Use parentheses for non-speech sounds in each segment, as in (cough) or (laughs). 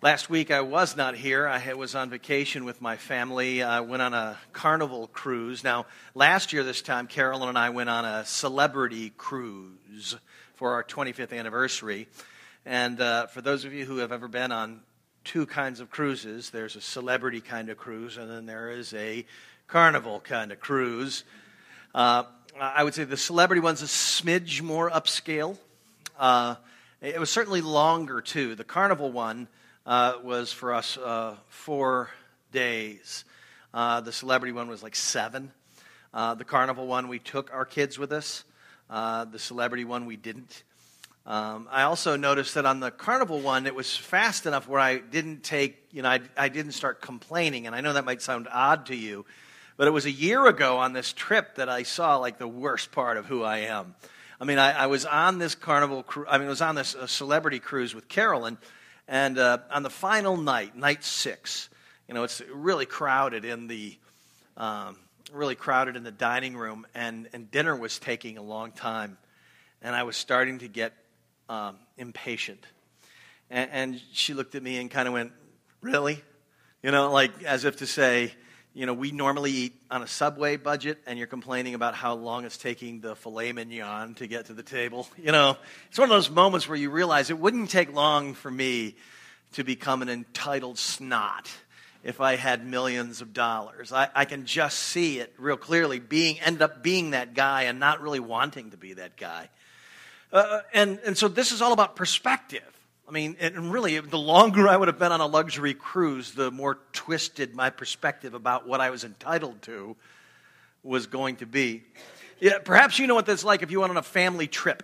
Last week I was not here. I was on vacation with my family. I went on a carnival cruise. Now, last year, this time, Carolyn and I went on a celebrity cruise for our 25th anniversary. And uh, for those of you who have ever been on two kinds of cruises there's a celebrity kind of cruise, and then there is a carnival kind of cruise. Uh, I would say the celebrity one's a smidge more upscale. Uh, it was certainly longer, too. The carnival one uh, was for us uh, four days. Uh, the celebrity one was like seven. Uh, the carnival one, we took our kids with us. Uh, the celebrity one, we didn't. Um, I also noticed that on the carnival one, it was fast enough where I didn't take, you know, I, I didn't start complaining. And I know that might sound odd to you, but it was a year ago on this trip that I saw like the worst part of who I am. I mean, I, I was on this carnival, cru- I mean, I was on this uh, celebrity cruise with Carolyn, and uh, on the final night, night six, you know, it's really crowded in the um, really crowded in the dining room, and, and dinner was taking a long time, and I was starting to get um, impatient. And, and she looked at me and kind of went, "Really?" You know, like as if to say, you know, we normally eat on a subway budget, and you're complaining about how long it's taking the filet mignon to get to the table. (laughs) You know, it's one of those moments where you realize it wouldn't take long for me to become an entitled snot if I had millions of dollars. I, I can just see it real clearly being end up being that guy and not really wanting to be that guy. Uh, and, and so this is all about perspective. I mean, and really, the longer I would have been on a luxury cruise, the more twisted my perspective about what I was entitled to was going to be. Yeah, perhaps you know what that's like if you went on a family trip.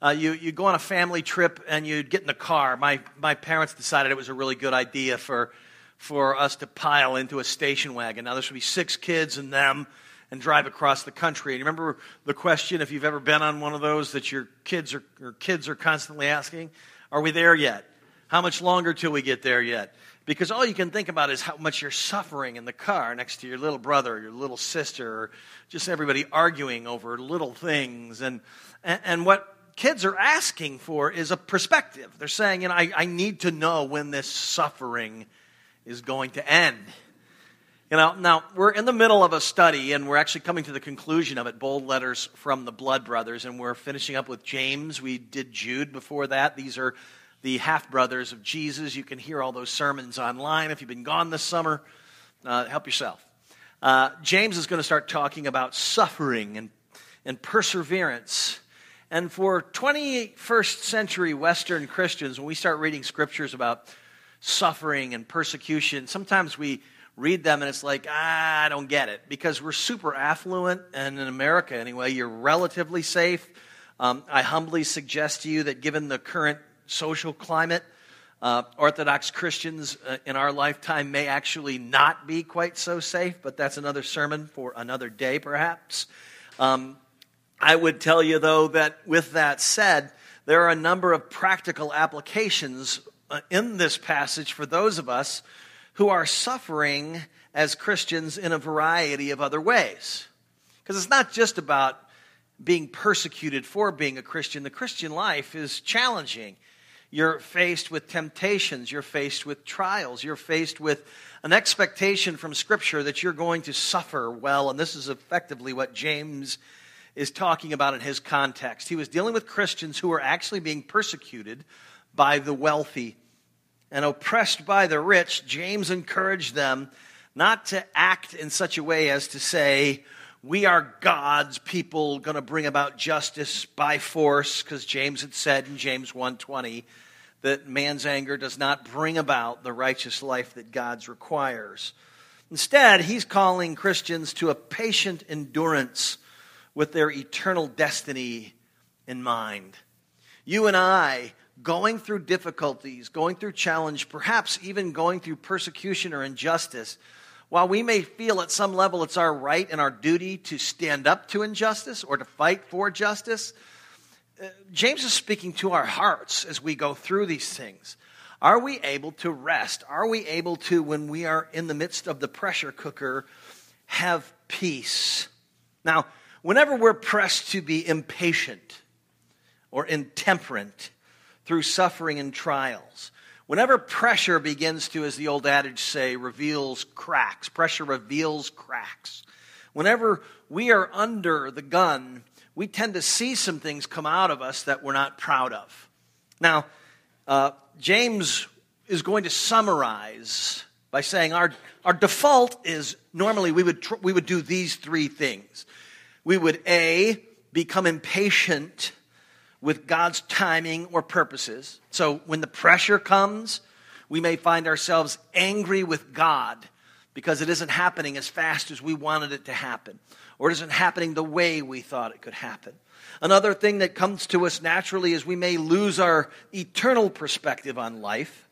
Uh, you, you go on a family trip and you get in the car. My, my parents decided it was a really good idea for, for us to pile into a station wagon. Now, this would be six kids and them and drive across the country. And remember the question, if you've ever been on one of those, that your kids are, your kids are constantly asking? Are we there yet? How much longer till we get there yet? Because all you can think about is how much you're suffering in the car next to your little brother, your little sister, or just everybody arguing over little things. And, and, and what kids are asking for is a perspective. They're saying, you know, I, I need to know when this suffering is going to end. You know, now we're in the middle of a study and we're actually coming to the conclusion of it, bold letters from the Blood Brothers, and we're finishing up with James. We did Jude before that. These are the half brothers of Jesus. You can hear all those sermons online if you've been gone this summer. Uh, help yourself. Uh, James is going to start talking about suffering and, and perseverance. And for 21st century Western Christians, when we start reading scriptures about suffering and persecution, sometimes we read them and it's like, ah, I don't get it. Because we're super affluent, and in America anyway, you're relatively safe. Um, I humbly suggest to you that given the current social climate, uh, Orthodox Christians uh, in our lifetime may actually not be quite so safe, but that's another sermon for another day, perhaps. Um, I would tell you, though, that with that said, there are a number of practical applications uh, in this passage for those of us who are suffering as Christians in a variety of other ways. Because it's not just about being persecuted for being a Christian, the Christian life is challenging. You're faced with temptations, you're faced with trials, you're faced with an expectation from Scripture that you're going to suffer well, and this is effectively what James is talking about in his context. He was dealing with Christians who were actually being persecuted by the wealthy and oppressed by the rich, James encouraged them not to act in such a way as to say, we are God's people going to bring about justice by force because James had said in James 1:20 that man's anger does not bring about the righteous life that God's requires. Instead, he's calling Christians to a patient endurance with their eternal destiny in mind. You and I going through difficulties, going through challenge, perhaps even going through persecution or injustice, while we may feel at some level it's our right and our duty to stand up to injustice or to fight for justice, uh, James is speaking to our hearts as we go through these things. Are we able to rest? Are we able to, when we are in the midst of the pressure cooker, have peace? Now, whenever we're pressed to be impatient or intemperate, through suffering and trials. Whenever pressure begins to, as the old adage say, reveals cracks, pressure reveals cracks. Whenever we are under the gun, we tend to see some things come out of us that we're not proud of. Now, uh, James is going to summarize by saying our, our default is normally we would, tr- we would do these three things. We would A, become impatient with God's timing or purposes. So when the pressure comes, we may find ourselves angry with God because it isn't happening as fast as we wanted it to happen, or it isn't happening the way we thought it could happen. Another thing that comes to us naturally is we may lose our eternal perspective on life.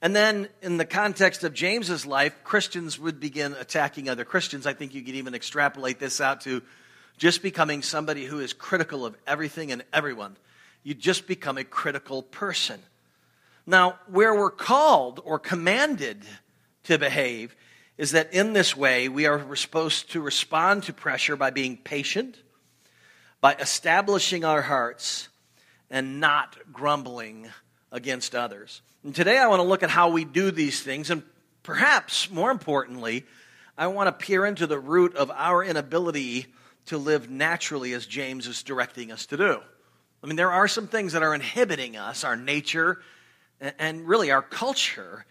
And then, in the context of James's life, Christians would begin attacking other Christians. I think you could even extrapolate this out to just becoming somebody who is critical of everything and everyone. You just become a critical person. Now, where we're called or commanded to behave is that in this way we are supposed to respond to pressure by being patient, by establishing our hearts, and not grumbling against others. And today I want to look at how we do these things, and perhaps more importantly, I want to peer into the root of our inability to live naturally as James is directing us to do. I mean, there are some things that are inhibiting us, our nature, and really our culture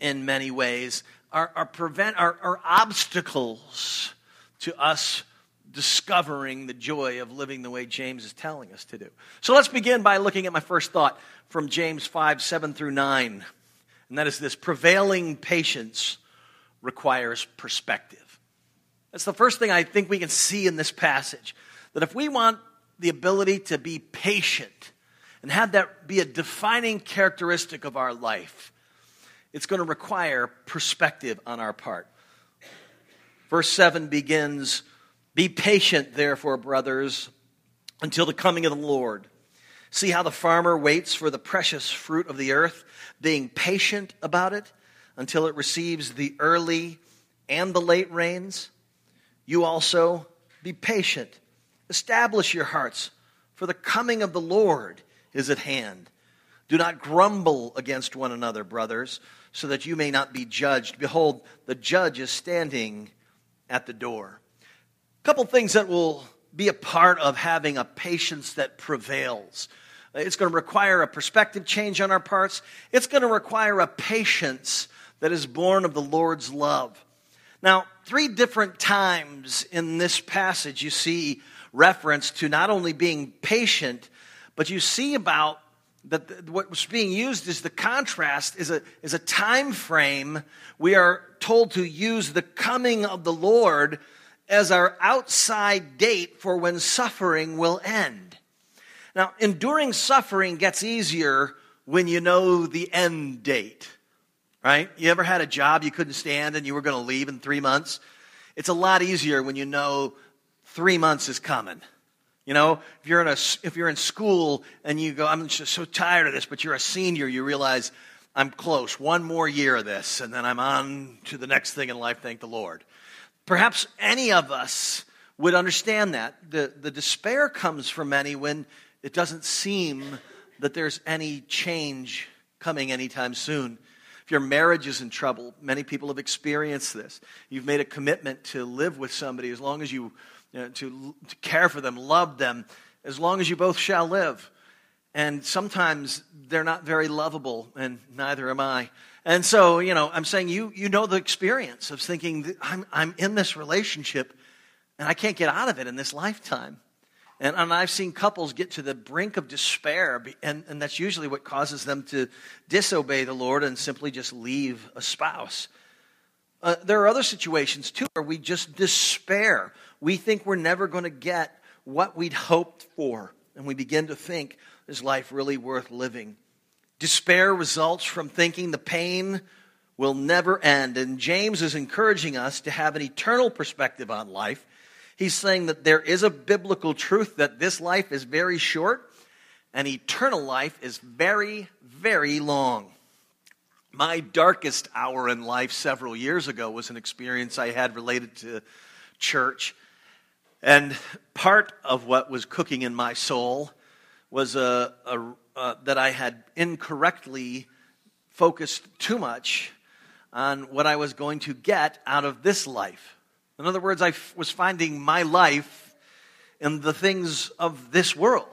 in many ways, are, are, prevent, are, are obstacles to us discovering the joy of living the way James is telling us to do. So let's begin by looking at my first thought from James 5 7 through 9. And that is this prevailing patience requires perspective. That's the first thing I think we can see in this passage. That if we want the ability to be patient and have that be a defining characteristic of our life, it's going to require perspective on our part. Verse 7 begins Be patient, therefore, brothers, until the coming of the Lord. See how the farmer waits for the precious fruit of the earth, being patient about it until it receives the early and the late rains? You also be patient. Establish your hearts, for the coming of the Lord is at hand. Do not grumble against one another, brothers, so that you may not be judged. Behold, the judge is standing at the door. A couple things that will be a part of having a patience that prevails. It's going to require a perspective change on our parts. It's going to require a patience that is born of the Lord's love. Now, three different times in this passage, you see reference to not only being patient, but you see about that what's being used is the contrast is a, is a time frame we are told to use the coming of the lord as our outside date for when suffering will end. Now enduring suffering gets easier when you know the end date right? You ever had a job you couldn't stand and you were going to leave in three months? It's a lot easier when you know three months is coming. You know, if you're in a, if you're in school and you go, I'm just so tired of this, but you're a senior, you realize I'm close. One more year of this, and then I'm on to the next thing in life. Thank the Lord. Perhaps any of us would understand that. The, the despair comes from many when it doesn't seem that there's any change coming anytime soon. If your marriage is in trouble, many people have experienced this. You've made a commitment to live with somebody as long as you, you know, to, to care for them, love them, as long as you both shall live. And sometimes they're not very lovable, and neither am I. And so, you know, I'm saying you, you know the experience of thinking, I'm, I'm in this relationship and I can't get out of it in this lifetime. And, and, I've seen couples get to the brink of despair, and, and that's usually what causes them to disobey the Lord and simply just leave a spouse. Uh, there are other situations too where we just despair. We think we're never going to get what we'd hoped for, and we begin to think, is life really worth living? Despair results from thinking the pain will never end. And James is encouraging us to have an eternal perspective on life He's saying that there is a biblical truth that this life is very short and eternal life is very, very long. My darkest hour in life several years ago was an experience I had related to church. And part of what was cooking in my soul was a, a, that I had incorrectly focused too much on what I was going to get out of this life. In other words, I f- was finding my life in the things of this world.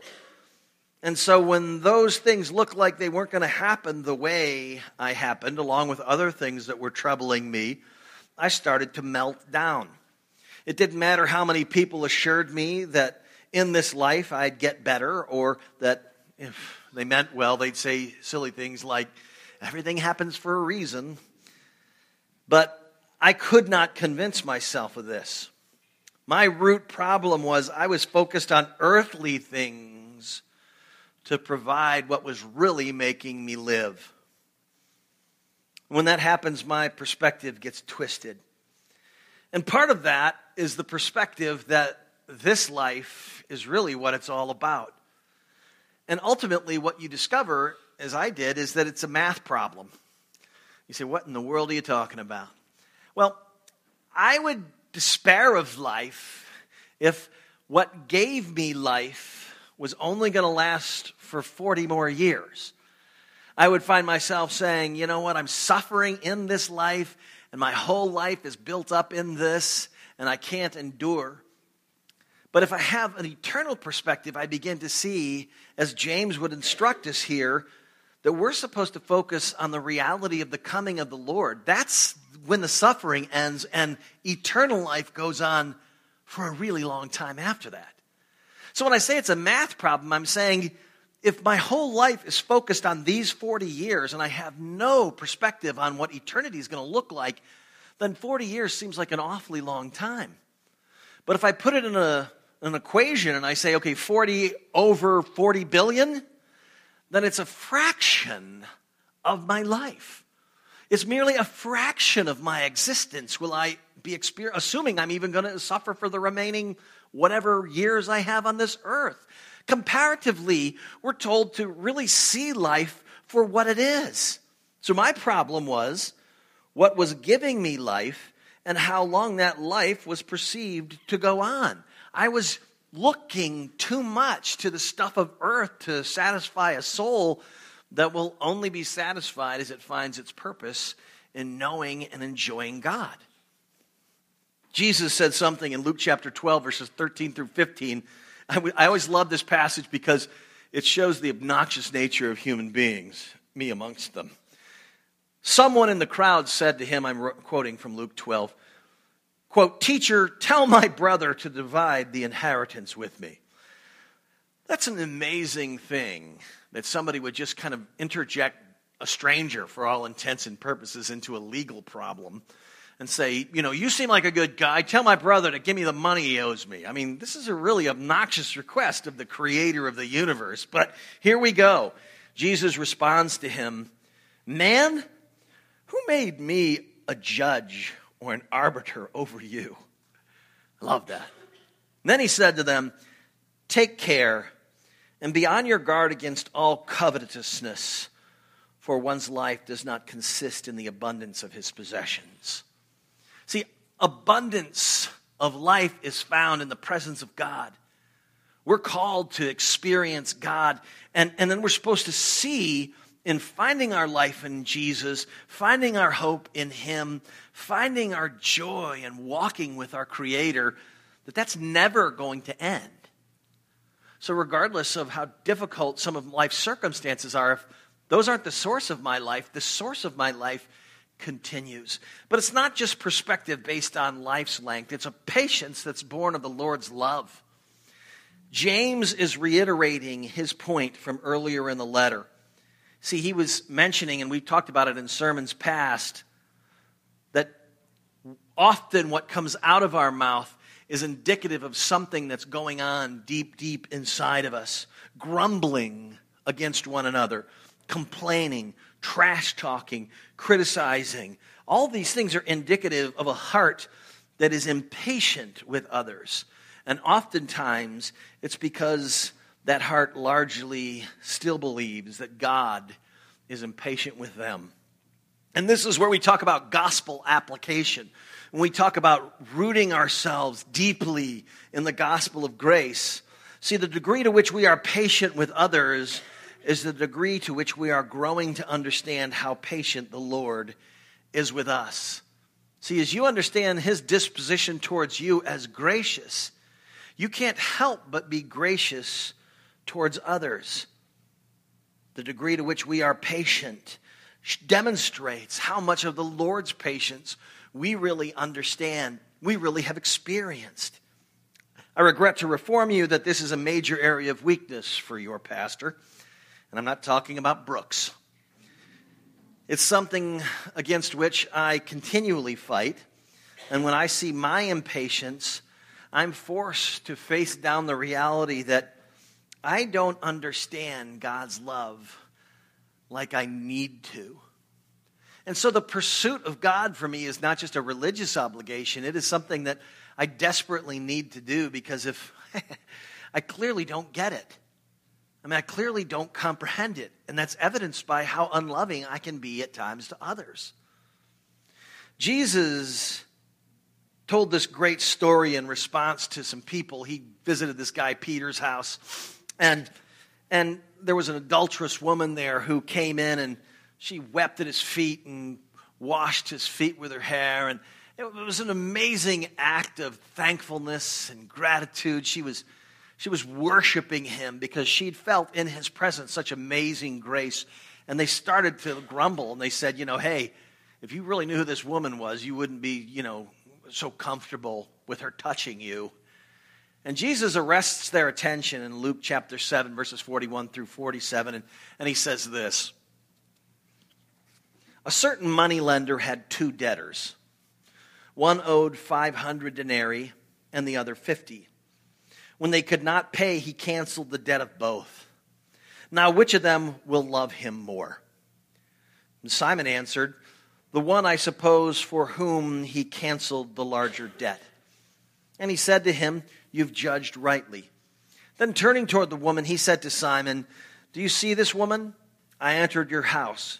And so when those things looked like they weren't going to happen the way I happened, along with other things that were troubling me, I started to melt down. It didn't matter how many people assured me that in this life I'd get better, or that if they meant well, they'd say silly things like, everything happens for a reason. But I could not convince myself of this. My root problem was I was focused on earthly things to provide what was really making me live. When that happens, my perspective gets twisted. And part of that is the perspective that this life is really what it's all about. And ultimately, what you discover, as I did, is that it's a math problem. You say, What in the world are you talking about? Well, I would despair of life if what gave me life was only going to last for 40 more years. I would find myself saying, you know what, I'm suffering in this life, and my whole life is built up in this, and I can't endure. But if I have an eternal perspective, I begin to see, as James would instruct us here, that we're supposed to focus on the reality of the coming of the Lord. That's when the suffering ends, and eternal life goes on for a really long time after that. So when I say it's a math problem, I'm saying if my whole life is focused on these 40 years and I have no perspective on what eternity is going to look like, then 40 years seems like an awfully long time. But if I put it in a, an equation and I say, okay, 40 over 40 billion, then it's a fraction of my life. It's merely a fraction of my existence. Will I be exper- assuming I'm even going to suffer for the remaining whatever years I have on this earth. Comparatively, we're told to really see life for what it is. So my problem was what was giving me life and how long that life was perceived to go on. I was looking too much to the stuff of earth to satisfy a soul that will only be satisfied as it finds its purpose in knowing and enjoying God. Jesus said something in Luke chapter 12, verses 13 through 15. I, w- I always love this passage because it shows the obnoxious nature of human beings, me amongst them. Someone in the crowd said to him, I'm quoting from Luke 12, quote, Teacher, tell my brother to divide the inheritance with me. That's an amazing thing that somebody would just kind of interject a stranger, for all intents and purposes, into a legal problem and say, you know, you seem like a good guy. Tell my brother to give me the money he owes me. I mean, this is a really obnoxious request of the creator of the universe. But here we go. Jesus responds to him, Man, who made me a judge or an arbiter over you? I love that. And then he said to them, Take care and be on your guard against all covetousness, for one's life does not consist in the abundance of his possessions. See, abundance of life is found in the presence of God. We're called to experience God, and, and then we're supposed to see in finding our life in Jesus, finding our hope in Him, finding our joy and walking with our Creator, that that's never going to end. So, regardless of how difficult some of life's circumstances are, if those aren't the source of my life, the source of my life continues. But it's not just perspective based on life's length, it's a patience that's born of the Lord's love. James is reiterating his point from earlier in the letter. See, he was mentioning, and we've talked about it in sermons past, that often what comes out of our mouth is indicative of something that's going on deep, deep inside of us. Grumbling against one another, complaining, trash talking, criticizing. All these things are indicative of a heart that is impatient with others. And oftentimes, it's because that heart largely still believes that God is impatient with them. And this is where we talk about gospel application. When we talk about rooting ourselves deeply in the gospel of grace, see, the degree to which we are patient with others is the degree to which we are growing to understand how patient the Lord is with us. See, as you understand his disposition towards you as gracious, you can't help but be gracious towards others. The degree to which we are patient demonstrates how much of the Lord's patience we really understand, we really have experienced. I regret to inform you that this is a major area of weakness for your pastor, and I'm not talking about Brooks. It's something against which I continually fight. And when I see my impatience, I'm forced to face down the reality that I don't understand God's love like I need to. And so the pursuit of God for me is not just a religious obligation, it is something that I desperately need to do because if (laughs) I clearly don't get it. I mean, I clearly don't comprehend it. And that's evidenced by how unloving I can be at times to others. Jesus told this great story in response to some people. He visited this guy Peter's house, and, and there was an adulterous woman there who came in and she wept at his feet and washed his feet with her hair. And it was an amazing act of thankfulness and gratitude. She was she was worshiping him because she'd felt in his presence such amazing grace. And they started to grumble and they said, you know, hey, if you really knew who this woman was, you wouldn't be, you know, so comfortable with her touching you. And Jesus arrests their attention in Luke chapter 7, verses 41 through 47, and, and he says this A certain moneylender had two debtors. One owed 500 denarii and the other 50. When they could not pay, he canceled the debt of both. Now, which of them will love him more? And Simon answered, The one, I suppose, for whom he canceled the larger debt. And he said to him, You've judged rightly. Then turning toward the woman, he said to Simon, Do you see this woman? I entered your house.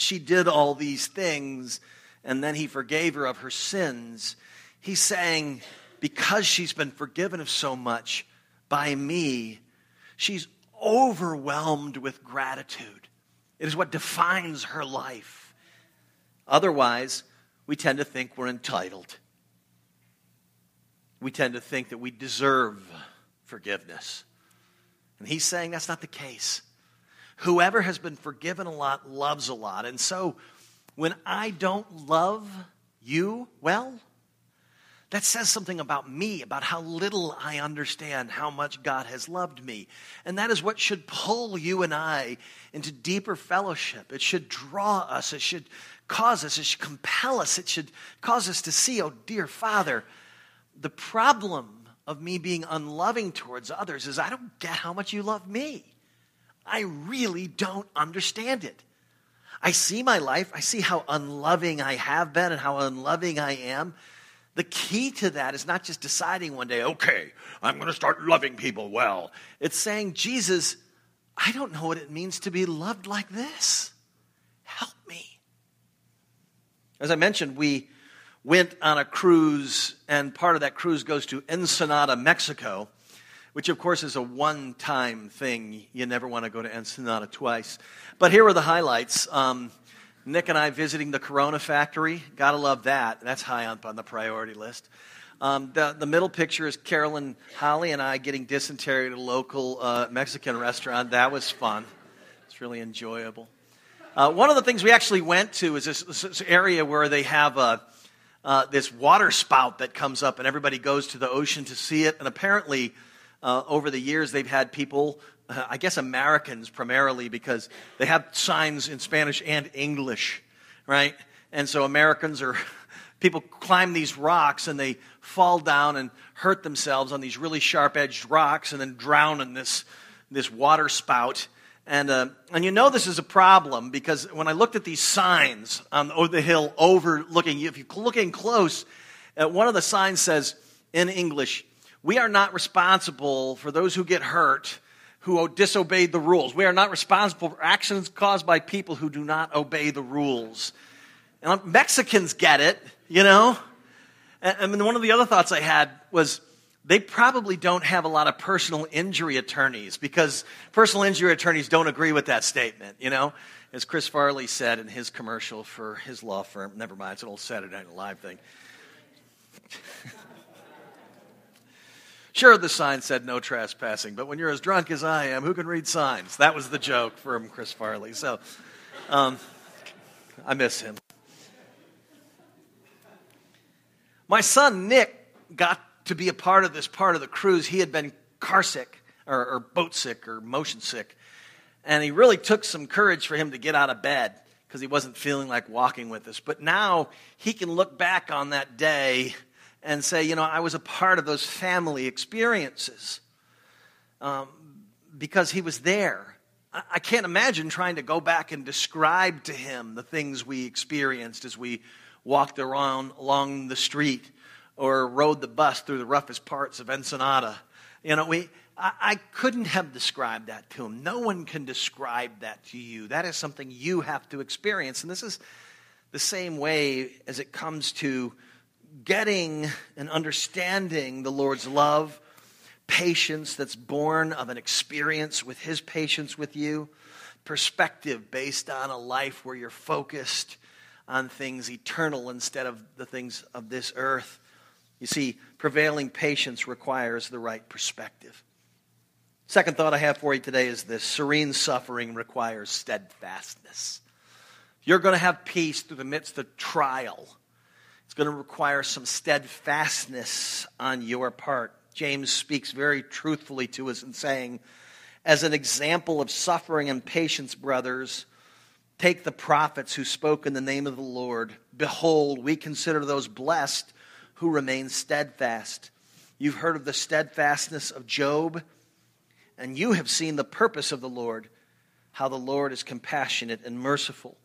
she did all these things and then he forgave her of her sins. He's saying because she's been forgiven of so much by me, she's overwhelmed with gratitude. It is what defines her life. Otherwise, we tend to think we're entitled. We tend to think that we deserve forgiveness. And he's saying that's not the case. Whoever has been forgiven a lot loves a lot. And so when I don't love you well, that says something about me, about how little I understand how much God has loved me. And that is what should pull you and I into deeper fellowship. It should draw us, it should cause us, it should compel us, it should cause us to see, oh, dear Father, the problem of me being unloving towards others is I don't get how much you love me. I really don't understand it. I see my life, I see how unloving I have been and how unloving I am. The key to that is not just deciding one day, okay, I'm going to start loving people well. It's saying, Jesus, I don't know what it means to be loved like this. Help me. As I mentioned, we went on a cruise, and part of that cruise goes to Ensenada, Mexico, which of course is a one time thing. You never want to go to Ensenada twice. But here are the highlights. Um, Nick and I visiting the Corona factory. Gotta love that. That's high up on the priority list. Um, the, the middle picture is Carolyn Holly and I getting dysentery at a local uh, Mexican restaurant. That was fun. It's really enjoyable. Uh, one of the things we actually went to is this, this area where they have a, uh, this water spout that comes up, and everybody goes to the ocean to see it. And apparently, uh, over the years, they've had people uh, I guess Americans primarily, because they have signs in Spanish and English, right? And so Americans are, (laughs) people climb these rocks and they fall down and hurt themselves on these really sharp edged rocks and then drown in this, this water spout. And, uh, and you know this is a problem because when I looked at these signs on the hill overlooking, if you're looking close, uh, one of the signs says in English, we are not responsible for those who get hurt who disobeyed the rules. We are not responsible for actions caused by people who do not obey the rules. And um, Mexicans get it, you know? And, and one of the other thoughts I had was they probably don't have a lot of personal injury attorneys because personal injury attorneys don't agree with that statement, you know? As Chris Farley said in his commercial for his law firm, never mind, it's an old Saturday Night Live thing. Sure, the sign said no trespassing, but when you're as drunk as I am, who can read signs? That was the joke from Chris Farley. So um, I miss him. My son Nick got to be a part of this part of the cruise. He had been car sick or, or boat sick or motion sick. And he really took some courage for him to get out of bed because he wasn't feeling like walking with us. But now he can look back on that day and say, you know, I was a part of those family experiences um, because he was there. I, can't imagine trying to go back and describe to him the things we experienced as we walked around along the street or rode the bus through the roughest parts of Ensenada. You know, we, I, I couldn't have described that to him. No one can describe that to you. That is something you have to experience. And this is the same way as it comes to getting and understanding the Lord's love, patience that's born of an experience with His patience with you, perspective based on a life where you're focused on things eternal instead of the things of this earth. You see, prevailing patience requires the right perspective. Second thought I have for you today is this serene suffering requires steadfastness. You're going to have peace through the midst of trial it's going to require some steadfastness on your part. James speaks very truthfully to us in saying, as an example of suffering and patience, brothers, take the prophets who spoke in the name of the Lord. Behold, we consider those blessed who remain steadfast. You've heard of the steadfastness of Job, and you have seen the purpose of the Lord, how the Lord is compassionate and merciful.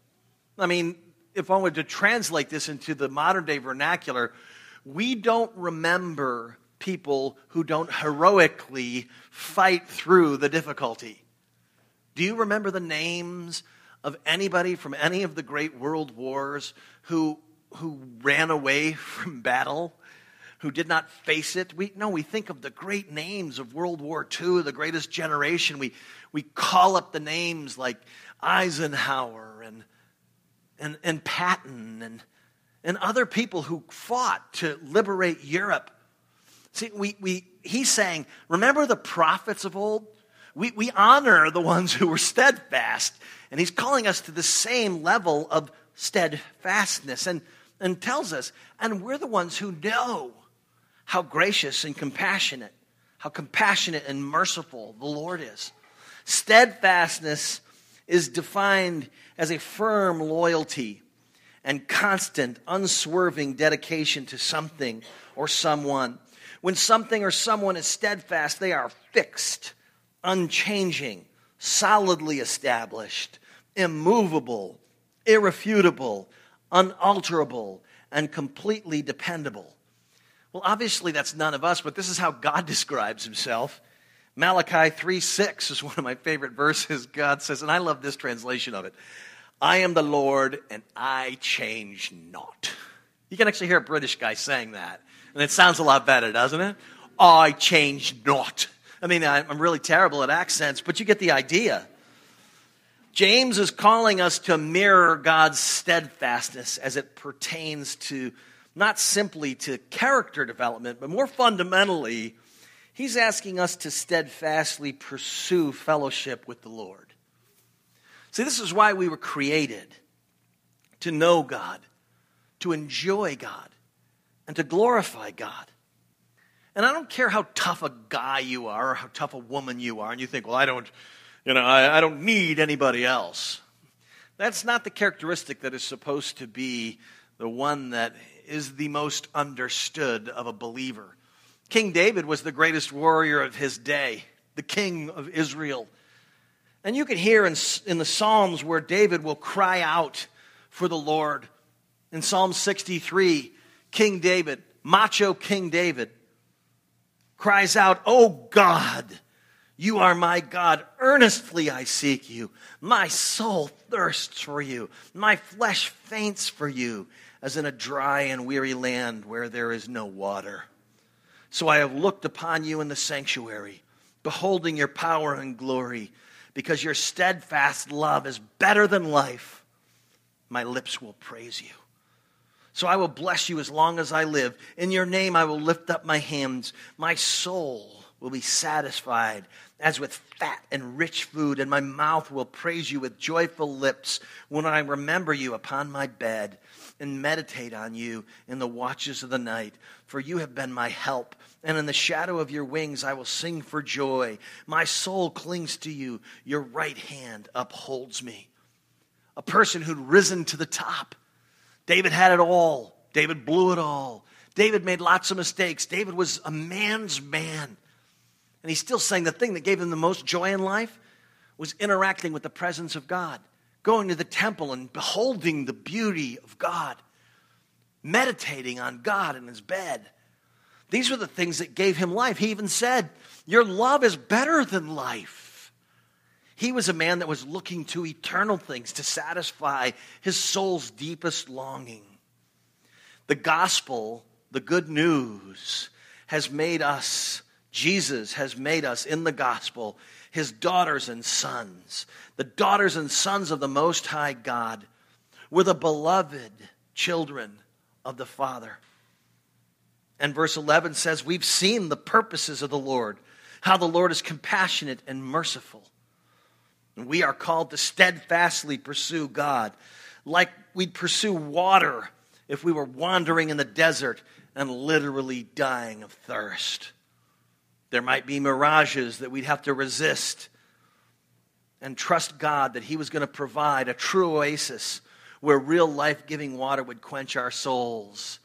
I mean, if I were to translate this into the modern day vernacular, we don't remember people who don't heroically fight through the difficulty. Do you remember the names of anybody from any of the great world wars who, who ran away (laughs) from battle? Who did not face it? We no, we think of the great names of World War II, the greatest generation. We we call up the names like Eisenhower and and, and Patton and, and other people who fought to liberate Europe. See, we, we, he's saying, remember the prophets of old? We, we honor the ones who were steadfast. And he's calling us to the same level of steadfastness and, and tells us, and we're the ones who know how gracious and compassionate, how compassionate and merciful the Lord is. Steadfastness is defined as a firm loyalty and constant, unswerving dedication to something or someone. When something or someone is steadfast, they are fixed, unchanging, solidly established, immovable, irrefutable, unalterable, and completely dependable. Well, obviously, that's none of us, but this is how God (laughs) describes himself. Malachi 3 6 is one of my favorite verses. God says, and I love this translation of it I am the Lord and I change not. You can actually hear a British guy saying that. And it sounds a lot better, doesn't it? I change not. I mean, I'm really terrible at accents, but you get the idea. James is calling us to mirror God's steadfastness as it pertains to not simply to character development, but more fundamentally He's asking us to steadfastly pursue fellowship with the Lord. See, this is why we were created to know God, to enjoy God, and to glorify God. And I don't care how tough a guy you are or how tough a woman you are, and you think, well, I don't, you know, I, I don't need anybody else. That's not the characteristic that is supposed to be the one that is the most understood of a believer. King David was the greatest warrior of his day, the king of Israel. And you can hear in, in the Psalms where David will cry out for the Lord. In Psalm 63, King David, macho King David, cries out, Oh God, you are my God. Earnestly I seek you. My soul thirsts for you. My flesh faints for you, as in a dry and weary land where there is no water. So I have looked upon you in the sanctuary, beholding your power and glory, because your steadfast love is better than life. My lips will praise you. So I will bless you as long as I live. In your name I will lift up my hands. My soul will be satisfied as with fat and rich food, and my mouth will praise you with joyful lips when I remember you upon my bed and meditate on you in the watches of the night. For you have been my help, and in the shadow of your wings I will sing for joy. My soul clings to you, your right hand upholds me. A person who'd risen to the top. David had it all, David blew it all. David made lots of mistakes. David was a man's man. And he's still saying the thing that gave him the most joy in life was interacting with the presence of God, going to the temple and beholding the beauty of God, meditating on God in his bed. These were the things that gave him life. He even said, Your love is better than life. He was a man that was looking to eternal things to satisfy his soul's deepest longing. The gospel, the good news, has made us Jesus has made us in the gospel his daughters and sons, the daughters and sons of the Most High God. We're the beloved children of the Father. And verse 11 says, We've seen the purposes of the Lord, how the Lord is compassionate and merciful. And we are called to steadfastly pursue God, like we'd pursue water if we were wandering in the desert and literally dying of thirst. There might be mirages that we'd have to resist and trust God that He was going to provide a true oasis where real life giving water would quench our souls.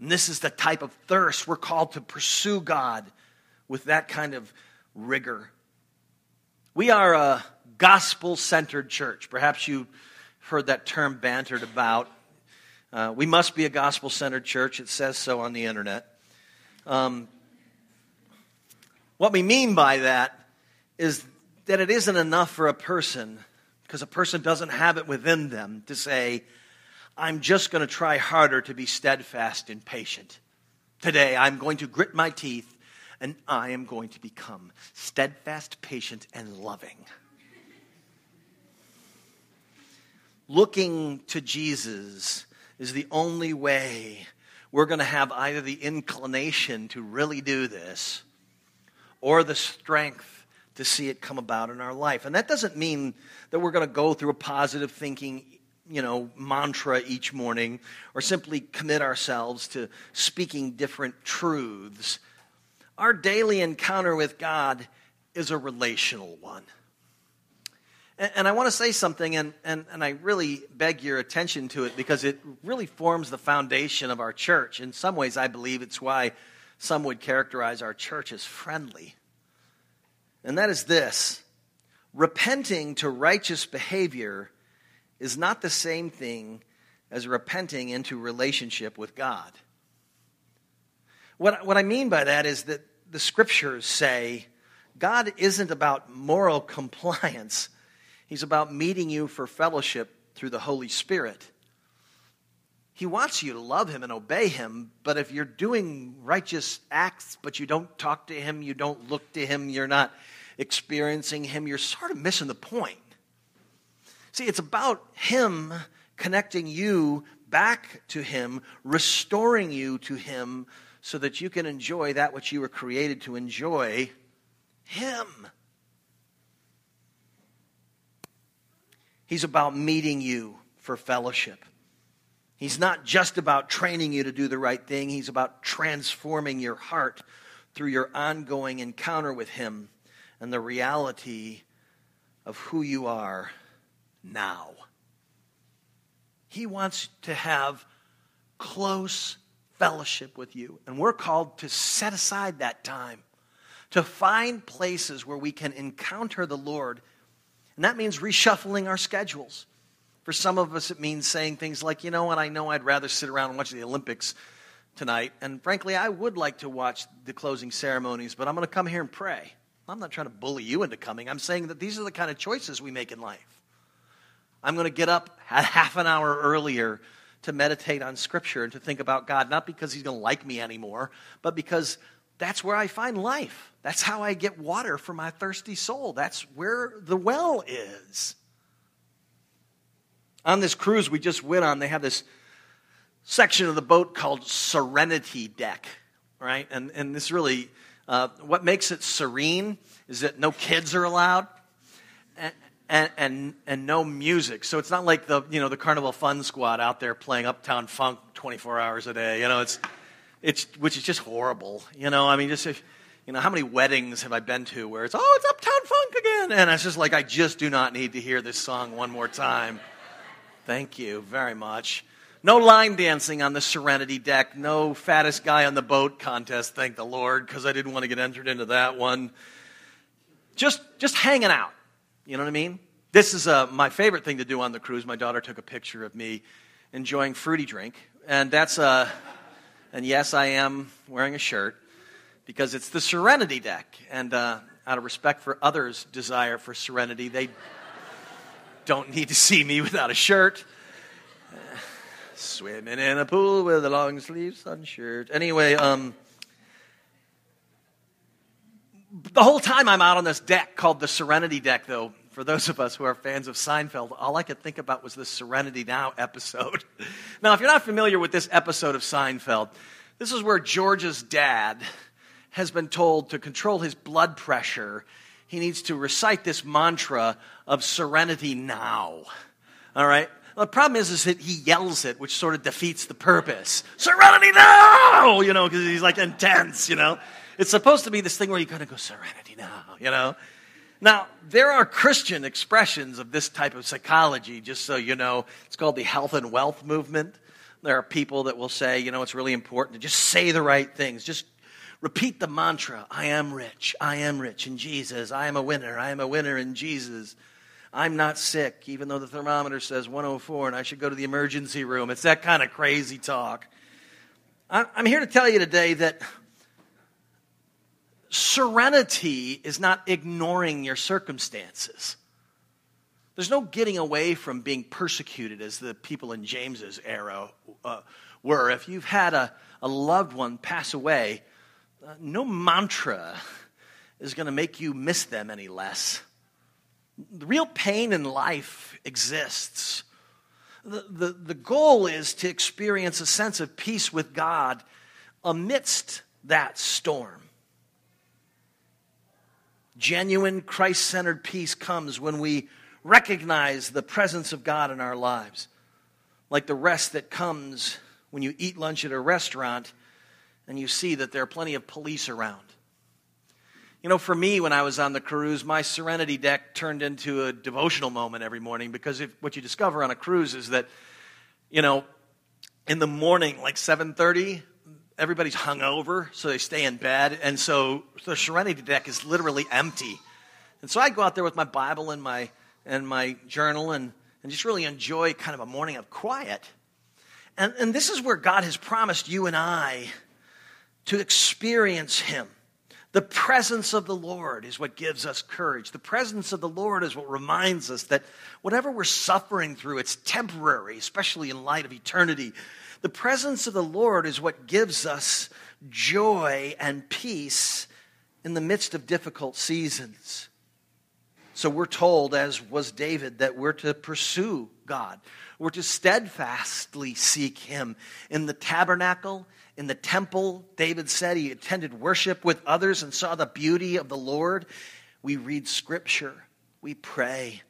And this is the type of thirst we're called to pursue God with that kind of rigor. We are a gospel centered church. Perhaps you heard that term bantered about. Uh, we must be a gospel centered church. It says so on the internet. Um, what we mean by that is that it isn't enough for a person, because a person doesn't have it within them, to say, I'm just going to try harder to be steadfast and patient. Today, I'm going to grit my teeth and I am going to become steadfast, patient, and loving. Looking to Jesus is the only way we're going to have either the inclination to really do this or the strength to see it come about in our life. And that doesn't mean that we're going to go through a positive thinking, you know, mantra each morning or simply commit ourselves to speaking different truths. Our daily encounter with God is a relational one. And, I want to say something, and, and, and I really beg your attention to it because it really forms the foundation of our church. In some ways, I believe it's why some would characterize our church as friendly. And that is this repenting to righteous behavior is not the same thing as repenting into relationship with God. What, what I mean by that is that the scriptures say God isn't about moral (laughs) compliance, He's about meeting you for fellowship through the Holy Spirit. He wants you to love him and obey him, but if you're doing righteous acts, but you don't talk to him, you don't look to him, you're not experiencing him, you're sort of missing the point. See, it's about him connecting you back to him, restoring you to him, so that you can enjoy that which you were created to enjoy him. He's about meeting you for fellowship. He's not just about training you to do the right thing, He's about transforming your heart through your ongoing encounter with Him and the reality of who you are now. He wants to have close fellowship with you, and we're called to set aside that time to find places where we can encounter the Lord And that means reshuffling our schedules. For some of us, it means saying things like, you know what, I know I'd rather sit around and watch the Olympics tonight. And frankly, I would like to watch the closing ceremonies, but I'm going to come here and pray. I'm not trying to bully you into coming. I'm saying that these are the kind of choices we make in life. I'm going to get up half an hour earlier to meditate on Scripture and to think about God, not because He's going to like me anymore, but because that's where I find life. That's how I get water for my thirsty soul. That's where the well is. On this cruise we just went on, they have this section of the boat called Serenity Deck, right? And, and this really, uh, what makes it serene is that no kids are allowed. And, and, and, no music. So it's not like the, you know, the Carnival Fun Squad out there playing Uptown Funk 24 hours a day. You know, it's, it's, which is just horrible. You know, I mean, just if, you know, how many weddings have I been to where it's, oh, it's Uptown Funk again? And it's just like, I just do not need to hear this song one more time. Thank you very much. No line dancing on the Serenity deck. No fattest guy on the boat contest, thank the Lord, because I didn't want to get entered into that one. Just, just hanging out. You know what I mean? This is uh, my favorite thing to do on the cruise. My daughter took a picture of me enjoying fruity drink. And that's, uh, and yes, I am wearing a shirt because it's the Serenity deck. And uh, out of respect for others' desire for serenity, they don't need to see me without a shirt. Swimming in a pool with a long sleeve sun shirt. Anyway, um, the whole time I'm out on this deck called the Serenity Deck, though, for those of us who are fans of Seinfeld, all I could think about was the Serenity Now episode. (laughs) now, if you're not familiar with this episode of Seinfeld, this is where George's dad has been told to control his blood pressure. He needs to recite this mantra of serenity now. All right? the problem is, is that he yells it, which sort of defeats the purpose. Serenity now! You know, because he's like intense, you know? It's supposed to be this thing where you kind of go, serenity now, you know? Now, there are Christian expressions of this type of psychology, just so you know. It's called the health and wealth movement. There are people that will say, you know, it's really important to just say the right things. Just repeat the mantra I am rich. I am rich in Jesus. I am a winner. I am a winner in Jesus. I'm not sick, even though the thermometer says 104 and I should go to the emergency room. It's that kind of crazy talk. I'm here to tell you today that serenity is not ignoring your circumstances. There's no getting away from being persecuted as the people in James's era uh, were. If you've had a, a loved one pass away, uh, no mantra is going to make you miss them any less. The real pain in life exists. The, the, the goal is to experience a sense of peace with God amidst that storm. Genuine Christ centered peace comes when we recognize the presence of God in our lives, like the rest that comes when you eat lunch at a restaurant and you see that there are plenty of police around. You know, for me, when I was on the cruise, my serenity deck turned into a devotional moment every morning because if, what you discover on a cruise is that, you know, in the morning, like 7.30, everybody's hungover, so they stay in bed. And so the serenity deck is literally empty. And so I go out there with my Bible and my, and my journal and, and just really enjoy kind of a morning of quiet. And, and this is where God has promised you and I to experience Him. The presence of the Lord is what gives us courage. The presence of the Lord is what reminds us that whatever we're suffering through, it's temporary, especially in light of eternity. The presence of the Lord is what gives us joy and peace in the midst of difficult seasons. So we're told, as was David, that we're to pursue God. We're to steadfastly seek Him in the tabernacle in the temple, David said he attended worship with others and saw the beauty of the Lord. We read scripture, we pray,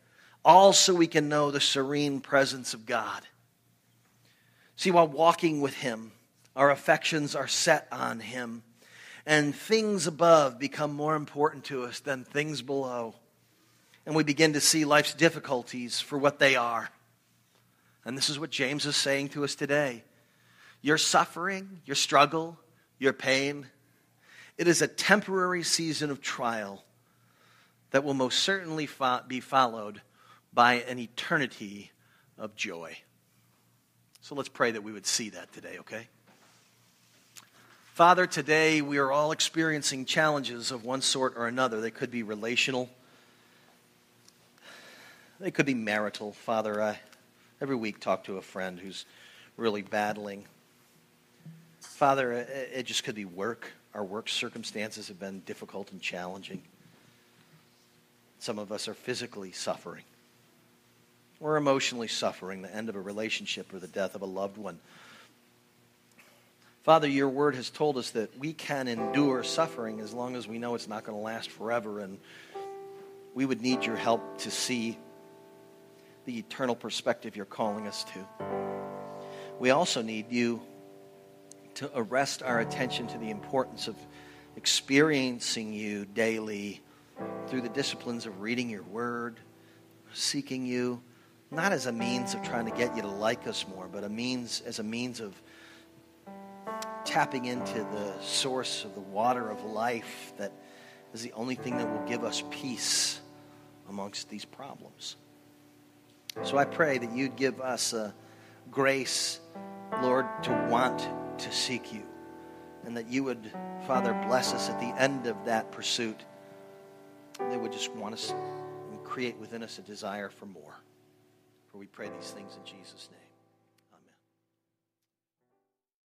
all so we can know the serene presence of God. See, while walking with Him, our affections are set on Him, and things above become more important to us than things below. And we begin to see life's difficulties for what they are. And this is what James is saying to us today your suffering, your struggle, your pain, it is a temporary season of trial that will most certainly fo- be followed by an eternity of joy. So let's pray that we would see that today, okay? Father, today we are all experiencing challenges of one sort or another. They could be relational, they could be marital. Father, I every week talk to a friend who's really battling. Father, it just could be work. Our work circumstances have been difficult and challenging. Some of us are physically suffering. We're emotionally suffering the end of a relationship or the death of a loved one. Father, your word has told us that we can endure suffering as long as we know it's not going to last forever. And we would need your help to see the eternal perspective you're calling us to. We also need you to arrest our attention to the importance of experiencing you daily through the disciplines of reading your word, seeking you, not as a means of trying to get you to like us more, but a means as a means of tapping into the source of the water of life that is the only thing that will give us peace amongst these problems. So I pray that you'd give us a grace, Lord, to want to seek you. And that you would, Father, bless us at the end of that pursuit. They would just want us and create within us a desire for more. For we pray these things in Jesus' name.